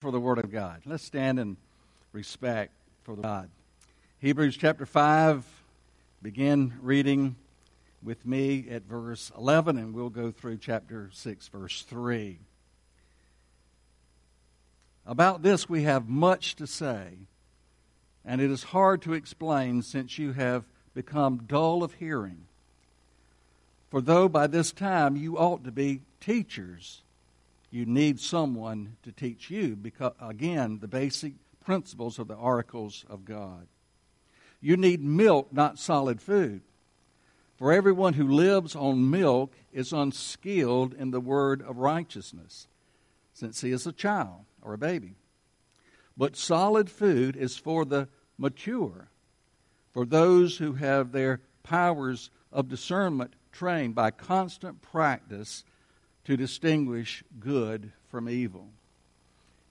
for the Word of God. Let's stand in respect for God. Hebrews chapter 5, begin reading with me at verse 11, and we'll go through chapter 6, verse 3. About this we have much to say, and it is hard to explain since you have become dull of hearing. For though by this time you ought to be teachers, you need someone to teach you because again the basic principles of the oracles of god. You need milk not solid food. For everyone who lives on milk is unskilled in the word of righteousness since he is a child or a baby. But solid food is for the mature for those who have their powers of discernment trained by constant practice to distinguish good from evil.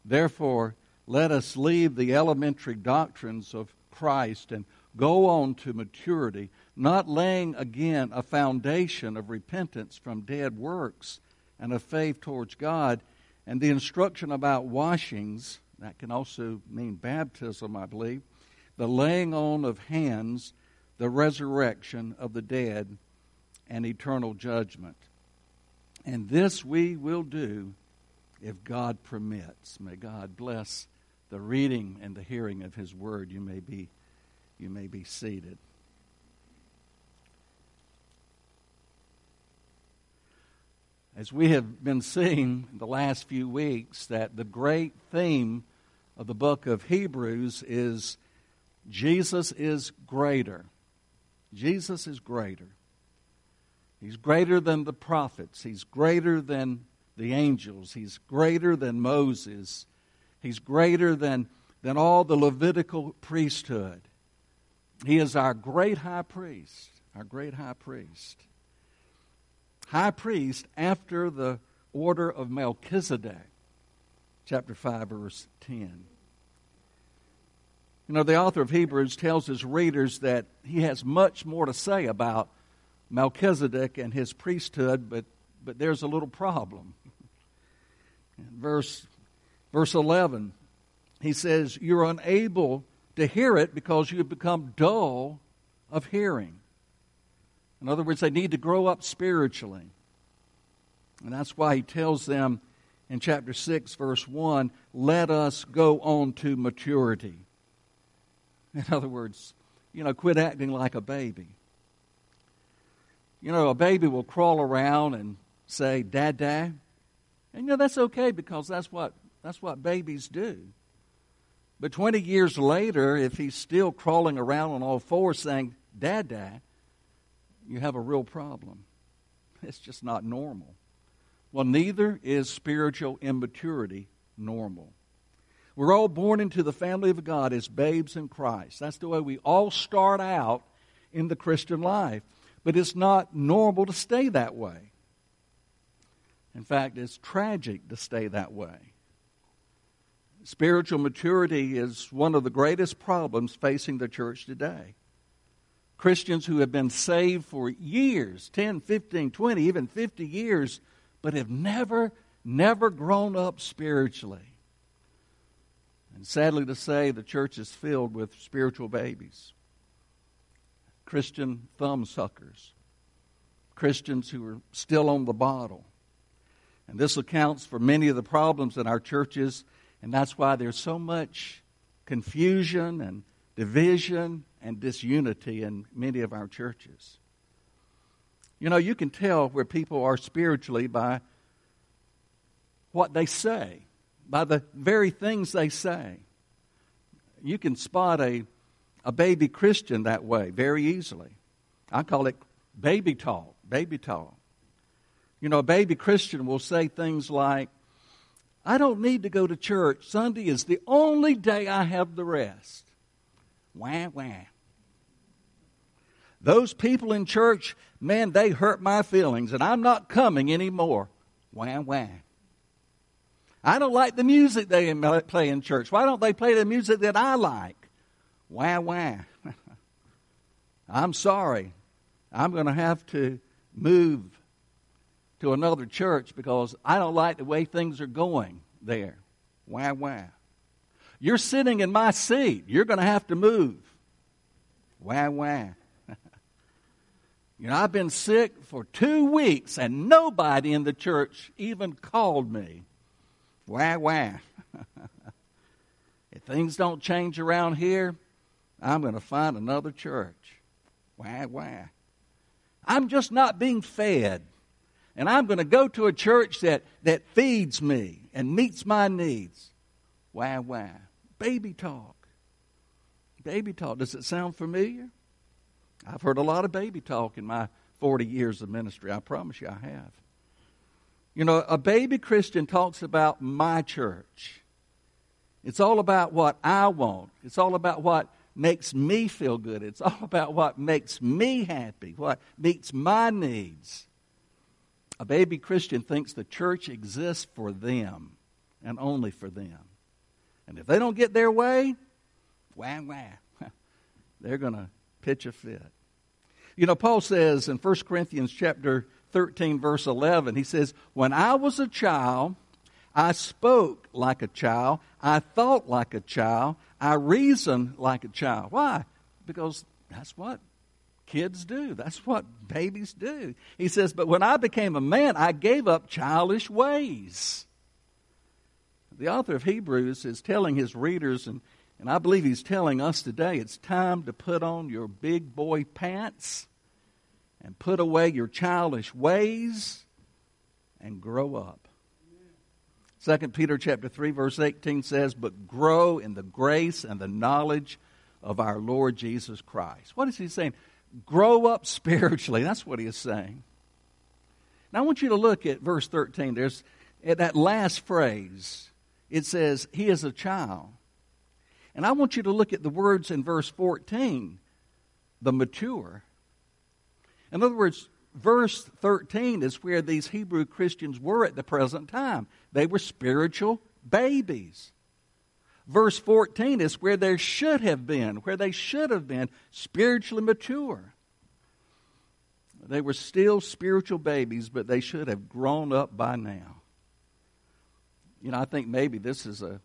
Therefore, let us leave the elementary doctrines of Christ and go on to maturity, not laying again a foundation of repentance from dead works and of faith towards God, and the instruction about washings, that can also mean baptism, I believe, the laying on of hands, the resurrection of the dead, and eternal judgment. And this we will do if God permits. May God bless the reading and the hearing of his word. You may be you may be seated. As we have been seeing the last few weeks that the great theme of the book of Hebrews is Jesus is greater. Jesus is greater. He's greater than the prophets. He's greater than the angels. He's greater than Moses. He's greater than, than all the Levitical priesthood. He is our great high priest, our great high priest. High priest after the order of Melchizedek, chapter 5, verse 10. You know, the author of Hebrews tells his readers that he has much more to say about Melchizedek and his priesthood, but, but there's a little problem. Verse, verse 11, he says, You're unable to hear it because you have become dull of hearing. In other words, they need to grow up spiritually. And that's why he tells them in chapter 6, verse 1, let us go on to maturity. In other words, you know, quit acting like a baby. You know, a baby will crawl around and say, Dad, Dad. And you know, that's okay because that's what, that's what babies do. But 20 years later, if he's still crawling around on all fours saying, Dad, Dad, you have a real problem. It's just not normal. Well, neither is spiritual immaturity normal. We're all born into the family of God as babes in Christ. That's the way we all start out in the Christian life but it's not normal to stay that way. In fact, it's tragic to stay that way. Spiritual maturity is one of the greatest problems facing the church today. Christians who have been saved for years 10, 15, 20, even 50 years but have never, never grown up spiritually. And sadly to say, the church is filled with spiritual babies. Christian thumbsuckers, Christians who are still on the bottle. And this accounts for many of the problems in our churches, and that's why there's so much confusion and division and disunity in many of our churches. You know, you can tell where people are spiritually by what they say, by the very things they say. You can spot a a baby Christian that way very easily. I call it baby talk, baby talk. You know, a baby Christian will say things like, I don't need to go to church. Sunday is the only day I have the rest. Wah, wah. Those people in church, man, they hurt my feelings, and I'm not coming anymore. Wah, wah. I don't like the music they play in church. Why don't they play the music that I like? Wah, wah. I'm sorry. I'm going to have to move to another church because I don't like the way things are going there. Wah, wah. You're sitting in my seat. You're going to have to move. Wah, wah. you know, I've been sick for two weeks and nobody in the church even called me. Wah, wah. if things don't change around here, I'm going to find another church. Why, why? I'm just not being fed. And I'm going to go to a church that, that feeds me and meets my needs. Why, why? Baby talk. Baby talk. Does it sound familiar? I've heard a lot of baby talk in my 40 years of ministry. I promise you I have. You know, a baby Christian talks about my church. It's all about what I want. It's all about what makes me feel good. It's all about what makes me happy, what meets my needs. A baby Christian thinks the church exists for them and only for them. And if they don't get their way, wah, wah, they're going to pitch a fit. You know, Paul says in 1 Corinthians chapter 13, verse 11, he says, When I was a child, I spoke like a child, I thought like a child, I reasoned like a child. Why? Because that's what kids do. That's what babies do. He says, But when I became a man, I gave up childish ways. The author of Hebrews is telling his readers, and, and I believe he's telling us today, it's time to put on your big boy pants and put away your childish ways and grow up. 2 Peter chapter 3 verse 18 says, "But grow in the grace and the knowledge of our Lord Jesus Christ." What is he saying? Grow up spiritually. That's what he is saying. Now I want you to look at verse 13. There's at that last phrase. It says, "He is a child." And I want you to look at the words in verse 14, the mature. In other words, verse 13 is where these Hebrew Christians were at the present time. They were spiritual babies. Verse 14 is where they should have been, where they should have been spiritually mature. They were still spiritual babies, but they should have grown up by now. You know, I think maybe this is a,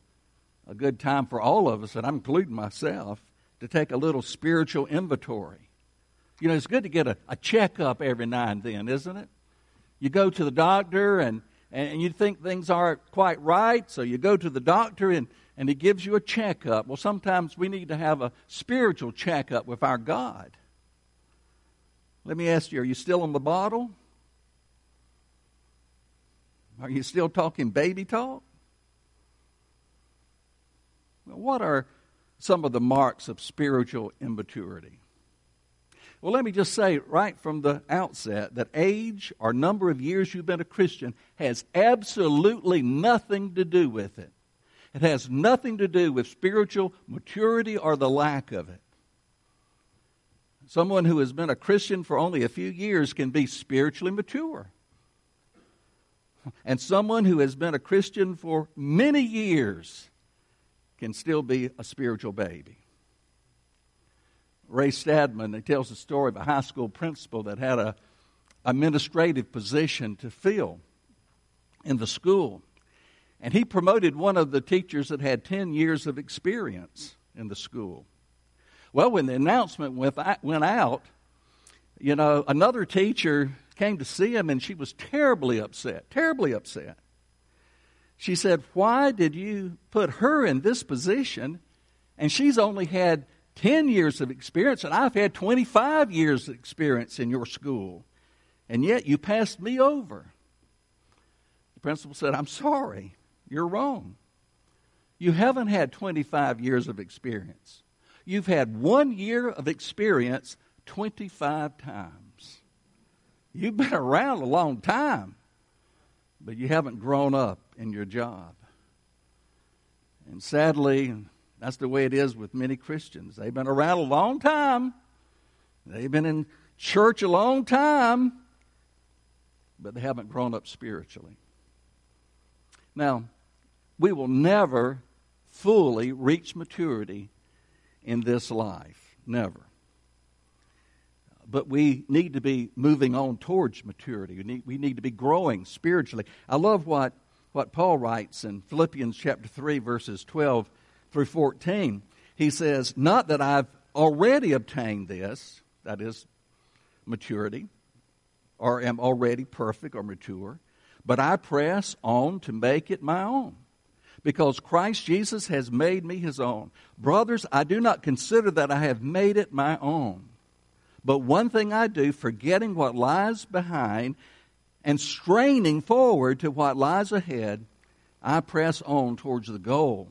a good time for all of us, and I'm including myself, to take a little spiritual inventory. You know, it's good to get a, a checkup every now and then, isn't it? You go to the doctor and, and you think things aren't quite right, so you go to the doctor and, and he gives you a checkup. Well, sometimes we need to have a spiritual checkup with our God. Let me ask you, are you still on the bottle? Are you still talking baby talk? What are some of the marks of spiritual immaturity? Well, let me just say right from the outset that age or number of years you've been a Christian has absolutely nothing to do with it. It has nothing to do with spiritual maturity or the lack of it. Someone who has been a Christian for only a few years can be spiritually mature. And someone who has been a Christian for many years can still be a spiritual baby. Ray Stedman, he tells the story of a high school principal that had a administrative position to fill in the school. And he promoted one of the teachers that had 10 years of experience in the school. Well, when the announcement went out, you know, another teacher came to see him and she was terribly upset, terribly upset. She said, Why did you put her in this position? And she's only had 10 years of experience, and I've had 25 years of experience in your school, and yet you passed me over. The principal said, I'm sorry, you're wrong. You haven't had 25 years of experience. You've had one year of experience 25 times. You've been around a long time, but you haven't grown up in your job. And sadly, that's the way it is with many Christians. They've been around a long time, they've been in church a long time, but they haven't grown up spiritually. Now, we will never fully reach maturity in this life. Never. But we need to be moving on towards maturity. We need, we need to be growing spiritually. I love what what Paul writes in Philippians chapter 3, verses 12 through 14. He says, Not that I've already obtained this, that is, maturity, or am already perfect or mature, but I press on to make it my own because Christ Jesus has made me his own. Brothers, I do not consider that I have made it my own. But one thing I do, forgetting what lies behind and straining forward to what lies ahead, I press on towards the goal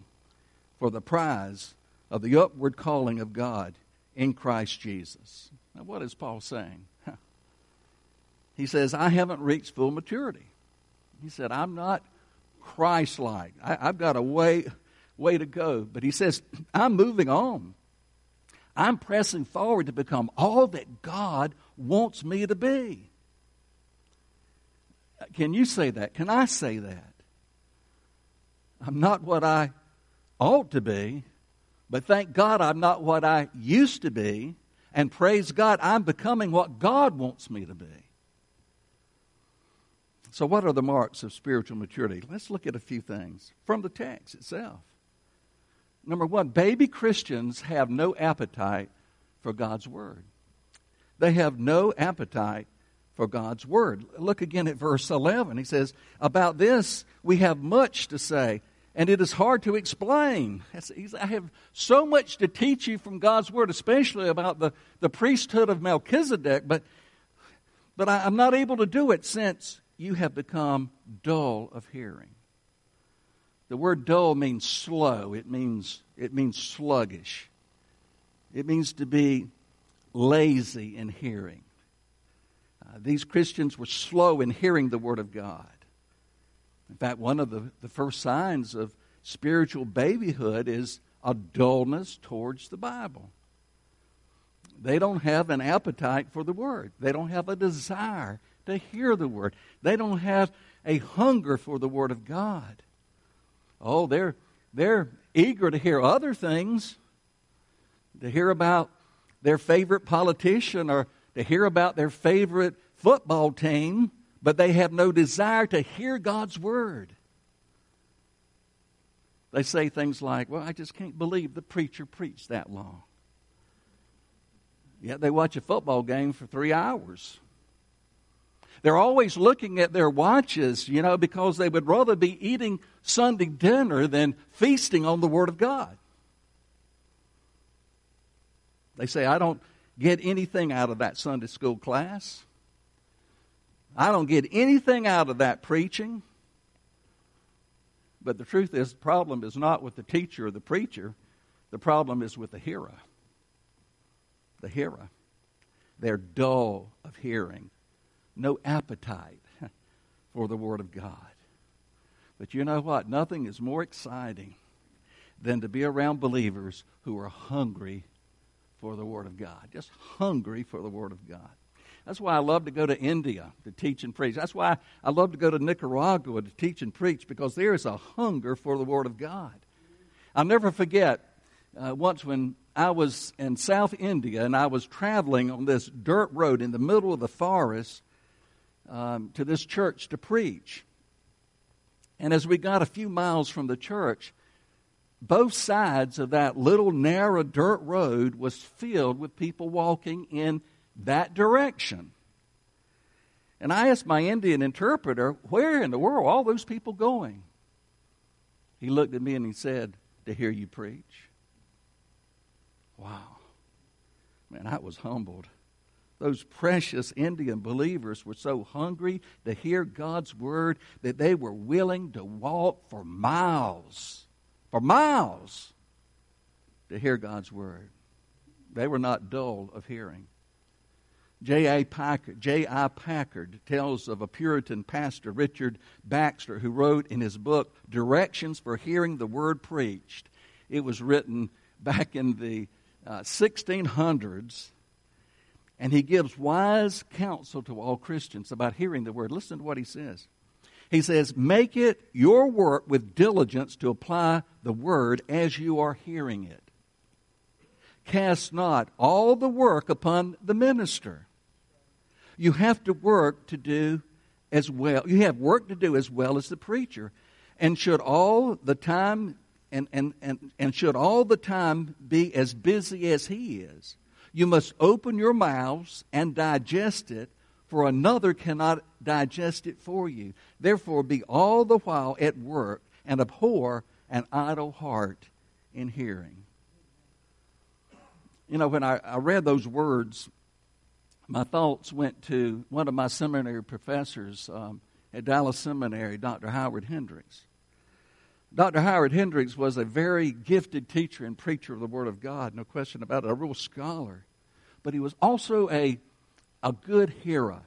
for the prize of the upward calling of God in Christ Jesus. Now, what is Paul saying? He says, I haven't reached full maturity. He said, I'm not Christ like. I've got a way, way to go. But he says, I'm moving on. I'm pressing forward to become all that God wants me to be. Can you say that? Can I say that? I'm not what I ought to be, but thank God I'm not what I used to be. And praise God, I'm becoming what God wants me to be. So, what are the marks of spiritual maturity? Let's look at a few things from the text itself. Number one, baby Christians have no appetite for God's Word. They have no appetite for God's Word. Look again at verse 11. He says, About this we have much to say, and it is hard to explain. I have so much to teach you from God's Word, especially about the, the priesthood of Melchizedek, but, but I, I'm not able to do it since you have become dull of hearing. The word dull means slow, it means, it means sluggish, it means to be lazy in hearing. Uh, these Christians were slow in hearing the Word of God. In fact, one of the, the first signs of spiritual babyhood is a dullness towards the Bible. They don't have an appetite for the Word, they don't have a desire to hear the Word. They don't have a hunger for the Word of God. Oh, they're, they're eager to hear other things, to hear about their favorite politician or to hear about their favorite football team, but they have no desire to hear God's Word. They say things like, Well, I just can't believe the preacher preached that long. Yet they watch a football game for three hours. They're always looking at their watches, you know, because they would rather be eating Sunday dinner than feasting on the Word of God. They say, I don't get anything out of that Sunday school class. I don't get anything out of that preaching. But the truth is, the problem is not with the teacher or the preacher, the problem is with the hearer. The hearer. They're dull of hearing no appetite for the Word of God. But you know what? Nothing is more exciting than to be around believers who are hungry for the Word of God. Just hungry for the Word of God. That's why I love to go to India to teach and preach. That's why I love to go to Nicaragua to teach and preach because there is a hunger for the Word of God. I'll never forget uh, once when I was in South India and I was traveling on this dirt road in the middle of the forest um, to this church to preach. And as we got a few miles from the church, both sides of that little narrow dirt road was filled with people walking in that direction. And I asked my Indian interpreter, Where in the world are all those people going? He looked at me and he said, To hear you preach. Wow. Man, I was humbled those precious Indian believers were so hungry to hear God's word that they were willing to walk for miles, for miles, to hear God's word. They were not dull of hearing. J.I. Packer, J.I. Packer tells of a Puritan pastor, Richard Baxter, who wrote in his book Directions for Hearing the Word Preached. It was written back in the uh, 1600s and he gives wise counsel to all Christians about hearing the word. Listen to what he says. He says, Make it your work with diligence to apply the word as you are hearing it. Cast not all the work upon the minister. You have to work to do as well. You have work to do as well as the preacher. And should all the time and, and, and, and should all the time be as busy as he is, you must open your mouths and digest it, for another cannot digest it for you. Therefore, be all the while at work and abhor an idle heart in hearing. You know, when I, I read those words, my thoughts went to one of my seminary professors um, at Dallas Seminary, Dr. Howard Hendricks. Dr. Howard Hendricks was a very gifted teacher and preacher of the Word of God, no question about it, a real scholar. But he was also a, a good hearer,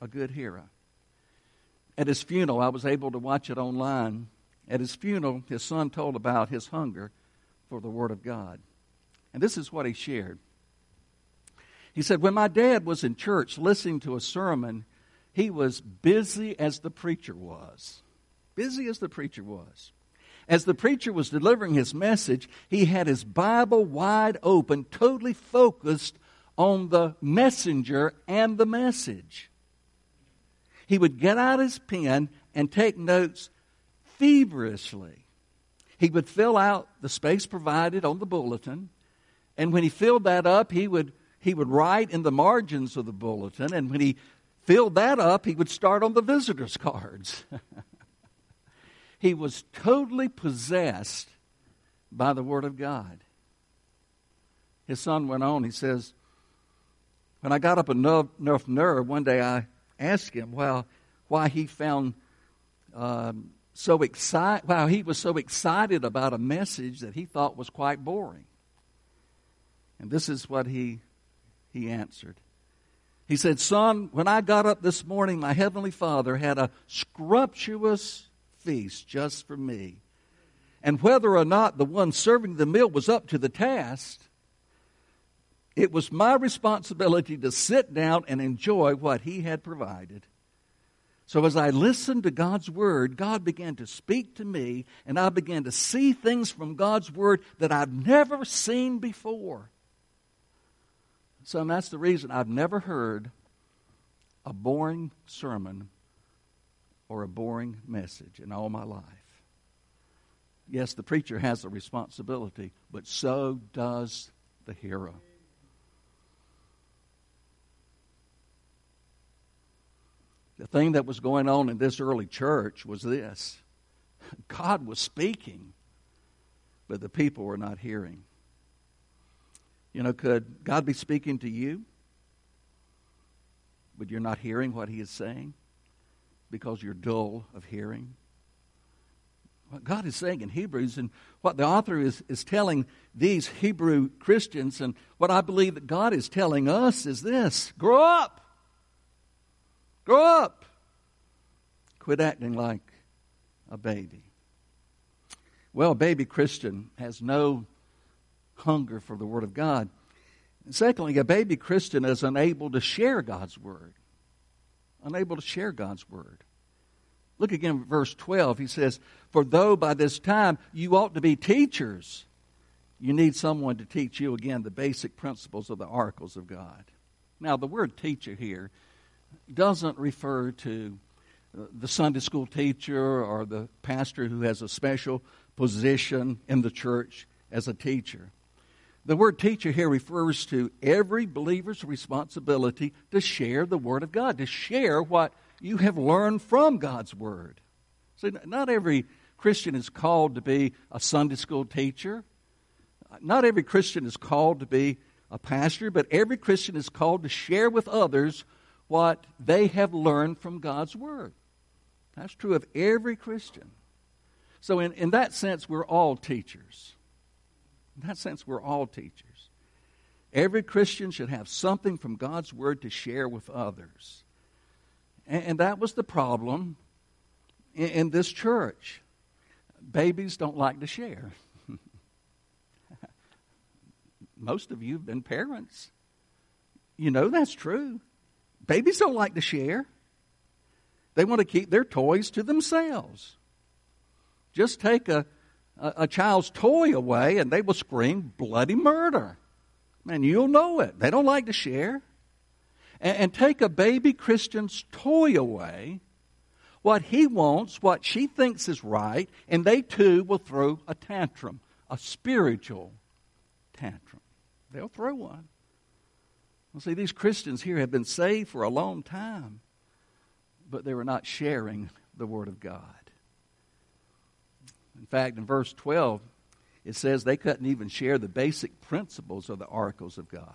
a good hearer. At his funeral, I was able to watch it online. At his funeral, his son told about his hunger for the Word of God. And this is what he shared. He said, When my dad was in church listening to a sermon, he was busy as the preacher was. Busy as the preacher was. As the preacher was delivering his message, he had his Bible wide open, totally focused on the messenger and the message. He would get out his pen and take notes feverishly. He would fill out the space provided on the bulletin, and when he filled that up, he would, he would write in the margins of the bulletin, and when he filled that up, he would start on the visitors' cards. He was totally possessed by the Word of God. His son went on, he says, When I got up enough, enough nerve, one day I asked him well, why he found um, so excited, why he was so excited about a message that he thought was quite boring. And this is what he, he answered. He said, Son, when I got up this morning, my Heavenly Father had a scrumptious feast just for me. And whether or not the one serving the meal was up to the task, it was my responsibility to sit down and enjoy what he had provided. So, as I listened to God's Word, God began to speak to me, and I began to see things from God's Word that I've never seen before. So, that's the reason I've never heard a boring sermon or a boring message in all my life. Yes, the preacher has a responsibility, but so does the hero. The thing that was going on in this early church was this God was speaking, but the people were not hearing. You know, could God be speaking to you, but you're not hearing what He is saying? because you're dull of hearing? What God is saying in Hebrews, and what the author is, is telling these Hebrew Christians, and what I believe that God is telling us is this grow up. Grow up. Quit acting like a baby. Well, a baby Christian has no hunger for the Word of God. And secondly, a baby Christian is unable to share God's Word unable to share God's word. Look again at verse 12. He says, For though by this time you ought to be teachers, you need someone to teach you again the basic principles of the oracles of God. Now, the word teacher here doesn't refer to uh, the Sunday school teacher or the pastor who has a special position in the church as a teacher. The word teacher here refers to every believer's responsibility to share the Word of God, to share what you have learned from God's Word. See, not every Christian is called to be a Sunday school teacher. Not every Christian is called to be a pastor, but every Christian is called to share with others what they have learned from God's Word. That's true of every Christian. So, in, in that sense, we're all teachers. In that sense, we're all teachers. Every Christian should have something from God's Word to share with others. And, and that was the problem in, in this church. Babies don't like to share. Most of you have been parents. You know that's true. Babies don't like to share. They want to keep their toys to themselves. Just take a, a, a child's toy away and they will scream bloody murder. And you'll know it. They don't like to share. And, and take a baby Christian's toy away. what he wants, what she thinks is right, and they too will throw a tantrum, a spiritual tantrum. They'll throw one. Well, see, these Christians here have been saved for a long time, but they were not sharing the Word of God. In fact, in verse 12, it says they couldn't even share the basic principles of the oracles of God.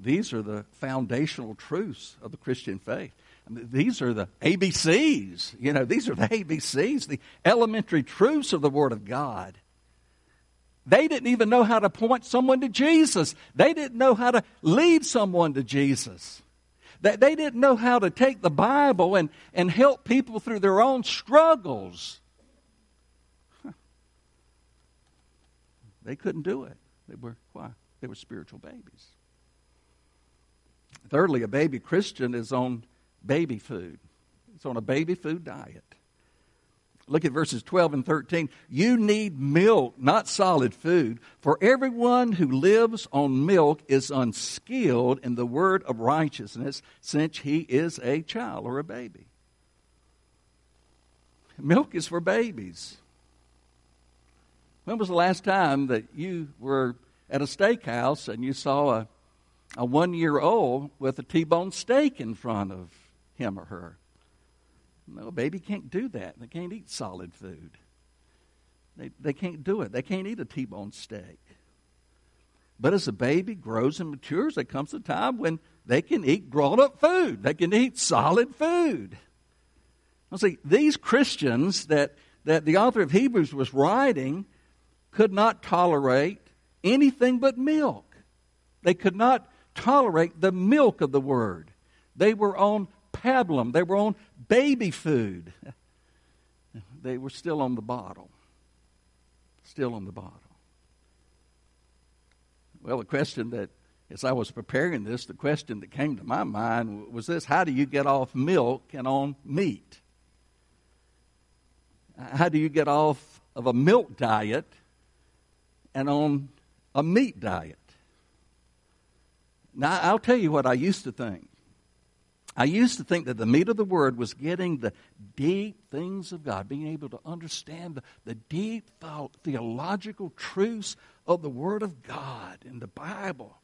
These are the foundational truths of the Christian faith. I mean, these are the ABCs. You know, these are the ABCs, the elementary truths of the Word of God. They didn't even know how to point someone to Jesus. They didn't know how to lead someone to Jesus. They, they didn't know how to take the Bible and, and help people through their own struggles. They couldn't do it. They were why? They were spiritual babies. Thirdly, a baby Christian is on baby food. It's on a baby food diet. Look at verses 12 and 13. You need milk, not solid food, for everyone who lives on milk is unskilled in the word of righteousness, since he is a child or a baby. Milk is for babies. When was the last time that you were at a steakhouse and you saw a, a one year old with a T bone steak in front of him or her? No, baby can't do that. They can't eat solid food. They, they can't do it. They can't eat a T bone steak. But as a baby grows and matures, there comes a time when they can eat grown up food. They can eat solid food. Now, see, these Christians that, that the author of Hebrews was writing could not tolerate anything but milk. They could not tolerate the milk of the word. They were on pablum, they were on baby food. They were still on the bottle. Still on the bottle. Well, the question that, as I was preparing this, the question that came to my mind was this How do you get off milk and on meat? How do you get off of a milk diet and on a meat diet. Now, I'll tell you what I used to think. I used to think that the meat of the Word was getting the deep things of God, being able to understand the, the deep theological truths of the Word of God in the Bible.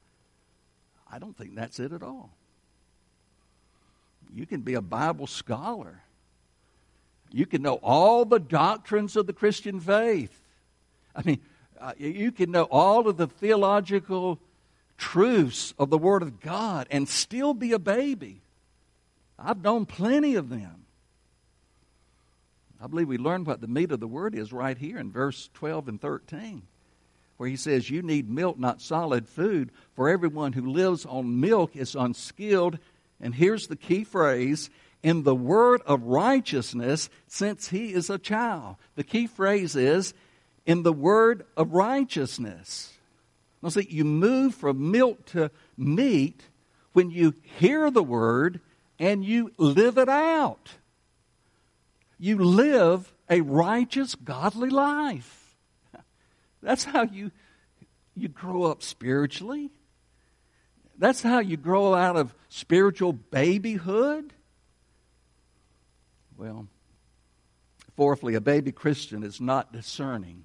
I don't think that's it at all. You can be a Bible scholar, you can know all the doctrines of the Christian faith. I mean, uh, you can know all of the theological truths of the Word of God and still be a baby. I've known plenty of them. I believe we learn what the meat of the Word is right here in verse 12 and 13, where he says, You need milk, not solid food, for everyone who lives on milk is unskilled. And here's the key phrase in the word of righteousness, since he is a child. The key phrase is, in the word of righteousness. Now, see, you move from milk to meat when you hear the word and you live it out. You live a righteous, godly life. That's how you, you grow up spiritually. That's how you grow out of spiritual babyhood. Well, fourthly, a baby Christian is not discerning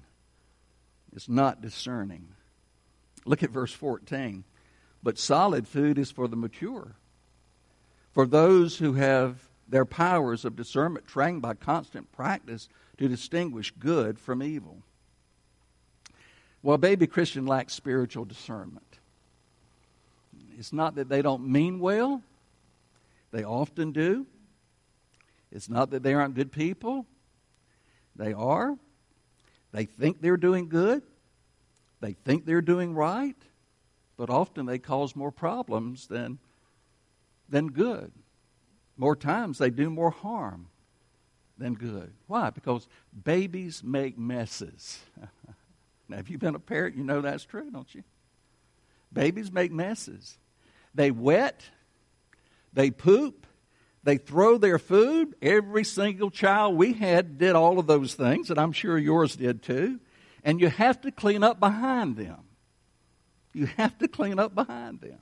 is not discerning. Look at verse 14. But solid food is for the mature, for those who have their powers of discernment trained by constant practice to distinguish good from evil. Well, baby Christian lacks spiritual discernment. It's not that they don't mean well, they often do. It's not that they aren't good people, they are. They think they're doing good, they think they're doing right, but often they cause more problems than, than good. More times they do more harm than good. Why? Because babies make messes. now, if you've been a parent, you know that's true, don't you? Babies make messes. They wet, they poop, they throw their food. Every single child we had did all of those things, and I'm sure yours did too. And you have to clean up behind them. You have to clean up behind them.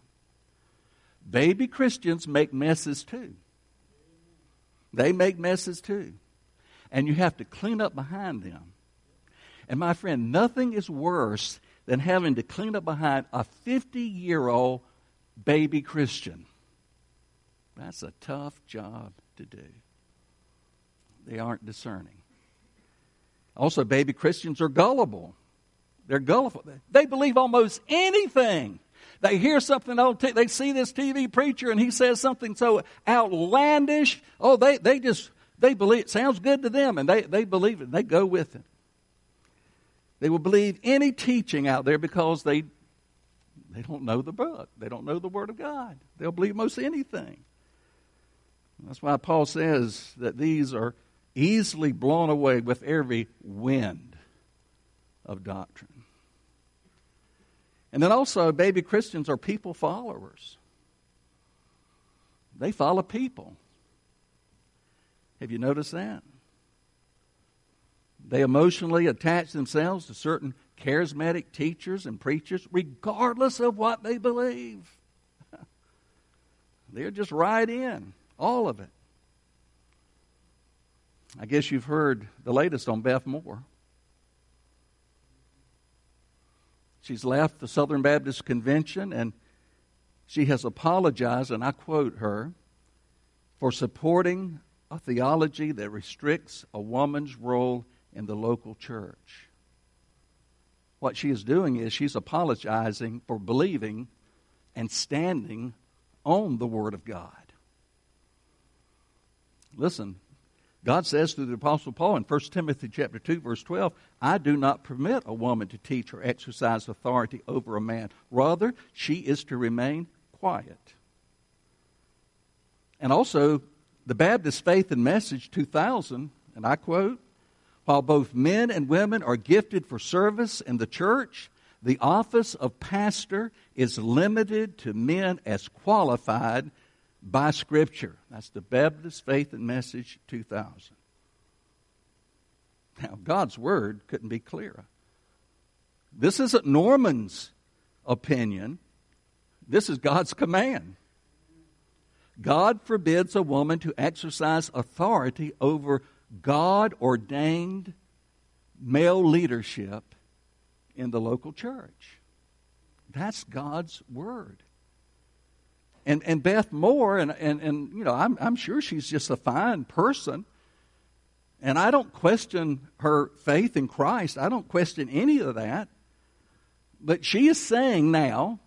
Baby Christians make messes too. They make messes too. And you have to clean up behind them. And my friend, nothing is worse than having to clean up behind a 50 year old baby Christian. That's a tough job to do. They aren't discerning. Also, baby Christians are gullible. They're gullible. They believe almost anything. They hear something on t- they see this TV preacher and he says something so outlandish. Oh, they, they just they believe it sounds good to them and they, they believe it and they go with it. They will believe any teaching out there because they they don't know the book. They don't know the Word of God. They'll believe most anything. That's why Paul says that these are easily blown away with every wind of doctrine. And then also, baby Christians are people followers. They follow people. Have you noticed that? They emotionally attach themselves to certain charismatic teachers and preachers, regardless of what they believe. They're just right in, all of it. I guess you've heard the latest on Beth Moore. She's left the Southern Baptist Convention and she has apologized, and I quote her, for supporting a theology that restricts a woman's role in the local church. What she is doing is she's apologizing for believing and standing on the Word of God. Listen, God says through the Apostle Paul in 1 Timothy chapter 2, verse 12, I do not permit a woman to teach or exercise authority over a man. Rather, she is to remain quiet. And also, the Baptist Faith and Message 2000, and I quote, while both men and women are gifted for service in the church, the office of pastor is limited to men as qualified by Scripture. That's the Baptist Faith and Message 2000. Now, God's Word couldn't be clearer. This isn't Norman's opinion, this is God's command. God forbids a woman to exercise authority over God ordained male leadership in the local church. That's God's word. And, and Beth Moore, and, and, and you know, I'm, I'm sure she's just a fine person. And I don't question her faith in Christ. I don't question any of that. But she is saying now,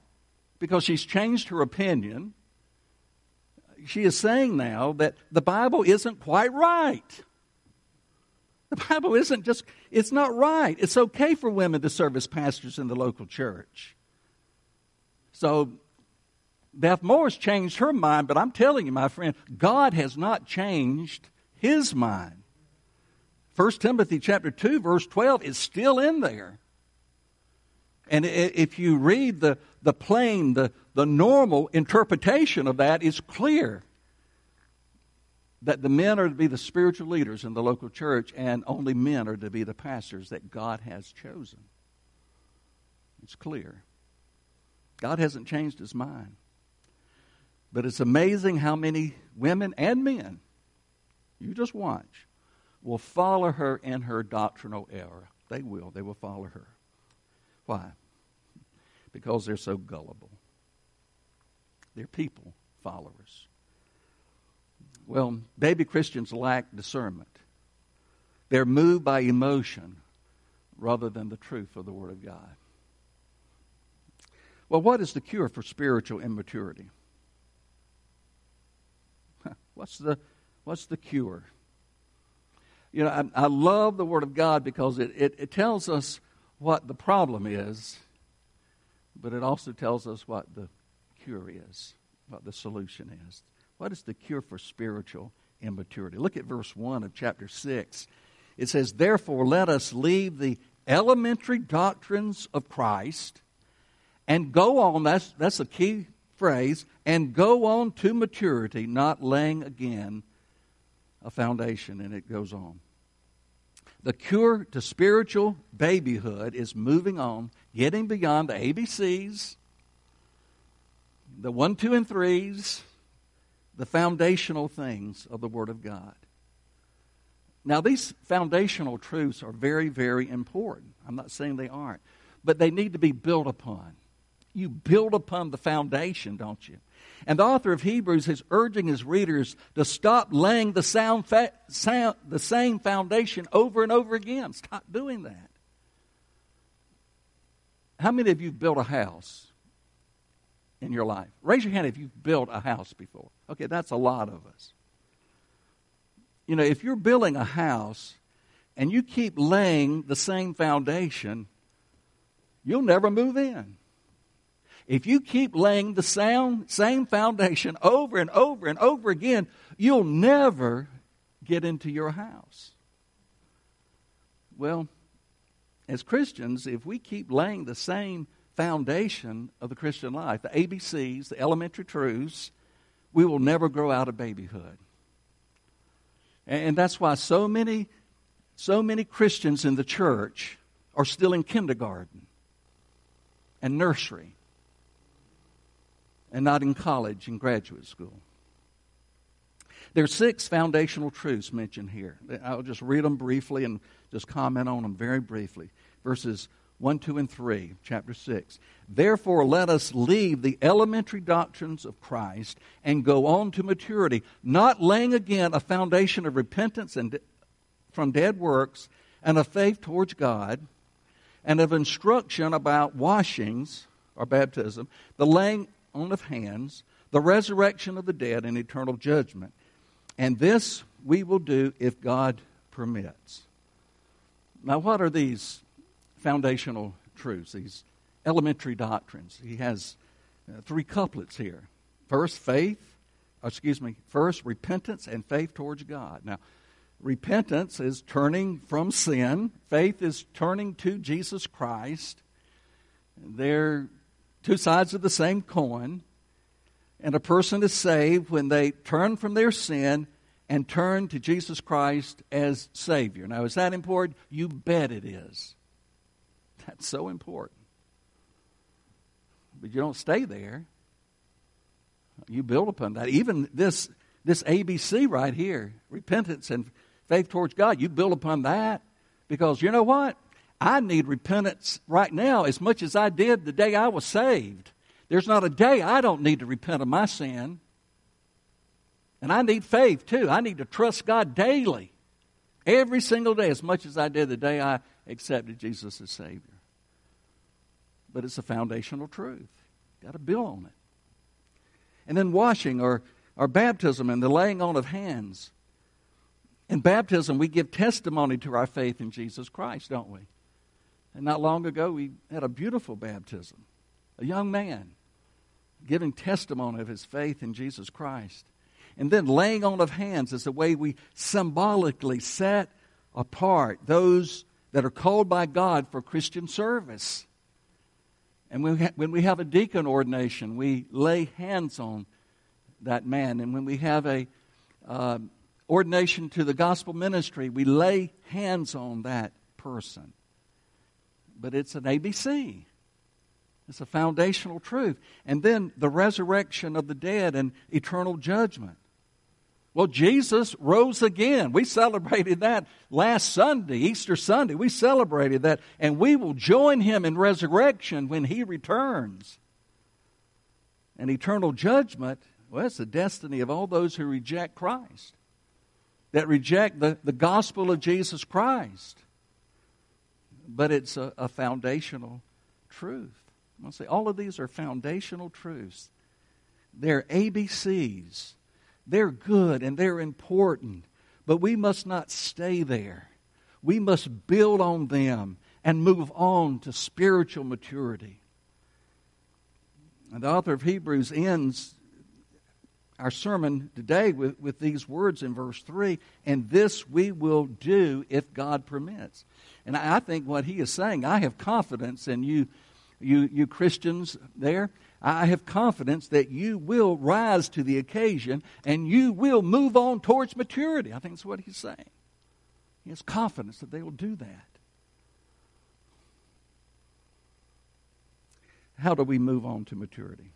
because she's changed her opinion, she is saying now that the Bible isn't quite right. The Bible isn't just, it's not right. It's okay for women to serve as pastors in the local church. So Beth Moore's changed her mind, but I'm telling you, my friend, God has not changed his mind. 1 Timothy chapter 2, verse 12 is still in there. And if you read the, the plain, the, the normal interpretation of that is clear that the men are to be the spiritual leaders in the local church, and only men are to be the pastors that God has chosen. It's clear. God hasn't changed his mind. But it's amazing how many women and men, you just watch, will follow her in her doctrinal error. They will. They will follow her. Why? Because they're so gullible. They're people followers. Well, baby Christians lack discernment. They're moved by emotion rather than the truth of the Word of God. Well, what is the cure for spiritual immaturity? What's the, what's the cure? You know, I, I love the Word of God because it, it, it tells us what the problem is, but it also tells us what the cure is, what the solution is. What is the cure for spiritual immaturity? Look at verse 1 of chapter 6. It says, Therefore, let us leave the elementary doctrines of Christ and go on. That's, that's a key phrase, and go on to maturity, not laying again a foundation. And it goes on. The cure to spiritual babyhood is moving on, getting beyond the ABCs, the one, two, and threes, the foundational things of the Word of God. Now, these foundational truths are very, very important. I'm not saying they aren't, but they need to be built upon. You build upon the foundation, don't you? And the author of Hebrews is urging his readers to stop laying the, sound fa- sound, the same foundation over and over again. Stop doing that. How many of you built a house in your life? Raise your hand if you've built a house before. Okay, that's a lot of us you know, if you're building a house and you keep laying the same foundation, you'll never move in. If you keep laying the same, same foundation over and over and over again, you'll never get into your house. Well, as Christians, if we keep laying the same foundation of the Christian life, the ABCs, the elementary truths, we will never grow out of babyhood. And that's why so many, so many Christians in the church are still in kindergarten and nursery and not in college and graduate school. There are six foundational truths mentioned here. I'll just read them briefly and just comment on them very briefly. Verses 1, 2, and 3, chapter 6. Therefore, let us leave the elementary doctrines of Christ and go on to maturity, not laying again a foundation of repentance and from dead works and of faith towards God and of instruction about washings or baptism, the laying on of hands, the resurrection of the dead, and eternal judgment. And this we will do if God permits. Now, what are these foundational truths, these elementary doctrines. He has uh, three couplets here. First, faith, excuse me, first, repentance and faith towards God. Now, repentance is turning from sin, faith is turning to Jesus Christ. They're two sides of the same coin. And a person is saved when they turn from their sin and turn to Jesus Christ as Savior. Now, is that important? You bet it is. That's so important. But you don't stay there. You build upon that. Even this this ABC right here, repentance and faith towards God, you build upon that because you know what? I need repentance right now as much as I did the day I was saved. There's not a day I don't need to repent of my sin. And I need faith too. I need to trust God daily, every single day, as much as I did the day I accepted Jesus as Savior but it's a foundational truth. Got to build on it. And then washing or, or baptism and the laying on of hands. In baptism, we give testimony to our faith in Jesus Christ, don't we? And not long ago, we had a beautiful baptism. A young man giving testimony of his faith in Jesus Christ. And then laying on of hands is the way we symbolically set apart those that are called by God for Christian service. And when we, ha- when we have a deacon ordination, we lay hands on that man. And when we have a uh, ordination to the gospel ministry, we lay hands on that person. But it's an ABC. It's a foundational truth. And then the resurrection of the dead and eternal judgment. Well, Jesus rose again. We celebrated that last Sunday, Easter Sunday. We celebrated that, and we will join him in resurrection when he returns. And eternal judgment, well, that's the destiny of all those who reject Christ, that reject the, the gospel of Jesus Christ. But it's a, a foundational truth. I want to say all of these are foundational truths. They're ABCs they're good and they're important, but we must not stay there. We must build on them and move on to spiritual maturity. And the author of Hebrews ends our sermon today with, with these words in verse 3 and this we will do if God permits. And I, I think what he is saying, I have confidence in you, you, you Christians there I have confidence that you will rise to the occasion and you will move on towards maturity. I think that's what he's saying. He has confidence that they will do that. How do we move on to maturity?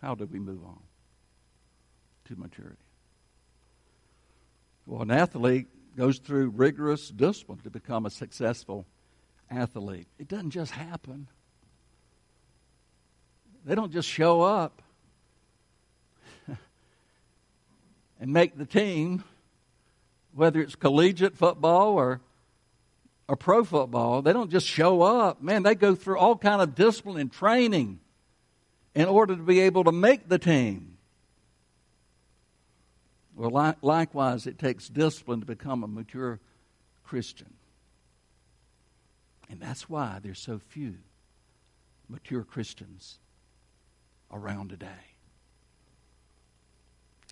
How do we move on to maturity? Well, an athlete goes through rigorous discipline to become a successful athlete. It doesn't just happen. They don't just show up and make the team, whether it's collegiate football or or pro football, they don't just show up. Man, they go through all kind of discipline and training in order to be able to make the team. Well, li- likewise, it takes discipline to become a mature Christian. And that's why there's so few mature Christians around today.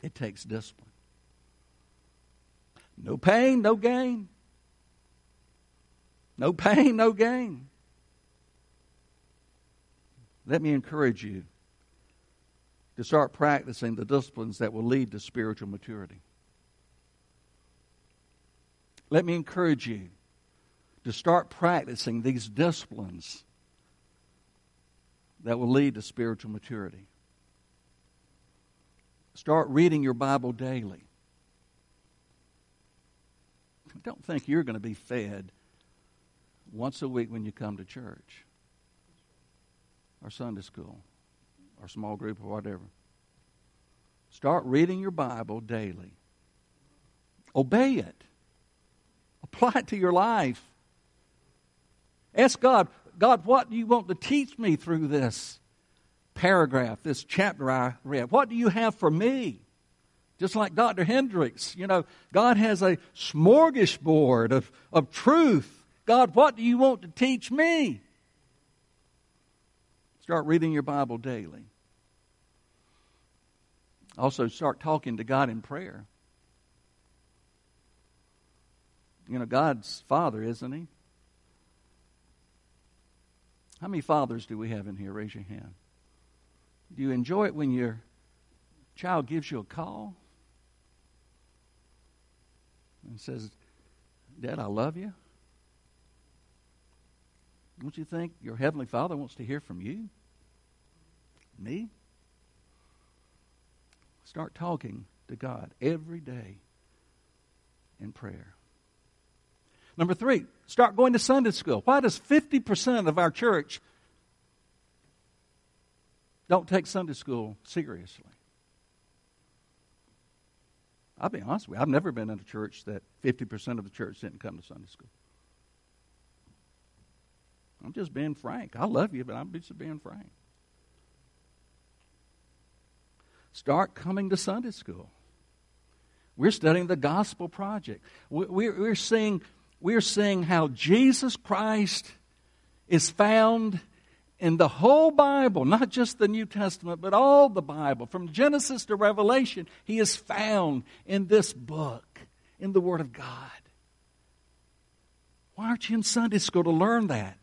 It takes discipline. No pain, no gain. No pain, no gain. Let me encourage you to start practicing the disciplines that will lead to spiritual maturity. Let me encourage you to start practicing these disciplines that will lead to spiritual maturity. Start reading your Bible daily. Don't think you're going to be fed once a week when you come to church or Sunday school or small group or whatever. Start reading your Bible daily. Obey it. Apply it to your life. Ask God, God, what do you want to teach me through this paragraph, this chapter I read? What do you have for me? Just like Dr. Hendricks, you know, God has a smorgasbord of, of truth God, what do you want to teach me? Start reading your Bible daily. Also, start talking to God in prayer. You know, God's Father, isn't He? How many fathers do we have in here? Raise your hand. Do you enjoy it when your child gives you a call and says, Dad, I love you? Don't you think your Heavenly Father wants to hear from you? Me? Start talking to God every day in prayer. Number three, start going to Sunday school. Why does 50% of our church don't take Sunday school seriously? I'll be honest with you, I've never been in a church that 50% of the church didn't come to Sunday school. I'm just being frank. I love you, but I'm just being frank. Start coming to Sunday school. We're studying the Gospel Project. We're seeing, we're seeing how Jesus Christ is found in the whole Bible, not just the New Testament, but all the Bible. From Genesis to Revelation, He is found in this book, in the Word of God. Why aren't you in Sunday school to learn that?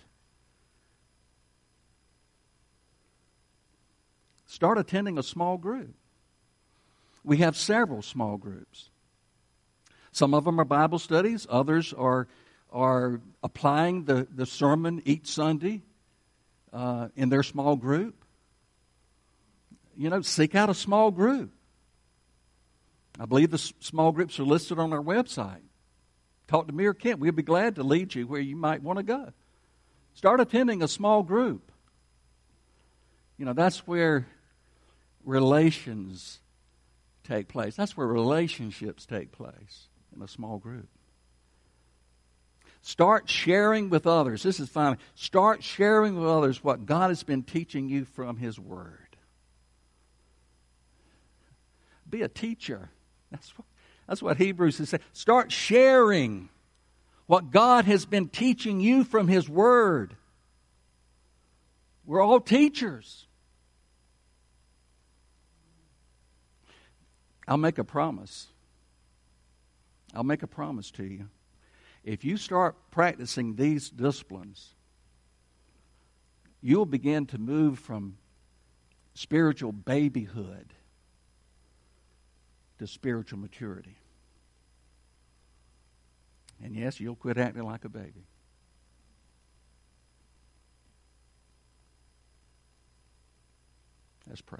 Start attending a small group. We have several small groups. Some of them are Bible studies, others are, are applying the, the sermon each Sunday uh, in their small group. You know, seek out a small group. I believe the small groups are listed on our website. Talk to me or Kent. We'd be glad to lead you where you might want to go. Start attending a small group. You know, that's where relations take place. That's where relationships take place in a small group. Start sharing with others. This is fine. Start sharing with others what God has been teaching you from His Word. Be a teacher. That's what, that's what Hebrews is saying. Start sharing what God has been teaching you from His Word. We're all teachers. I'll make a promise. I'll make a promise to you. If you start practicing these disciplines, you'll begin to move from spiritual babyhood to spiritual maturity. And yes, you'll quit acting like a baby. Let's pray.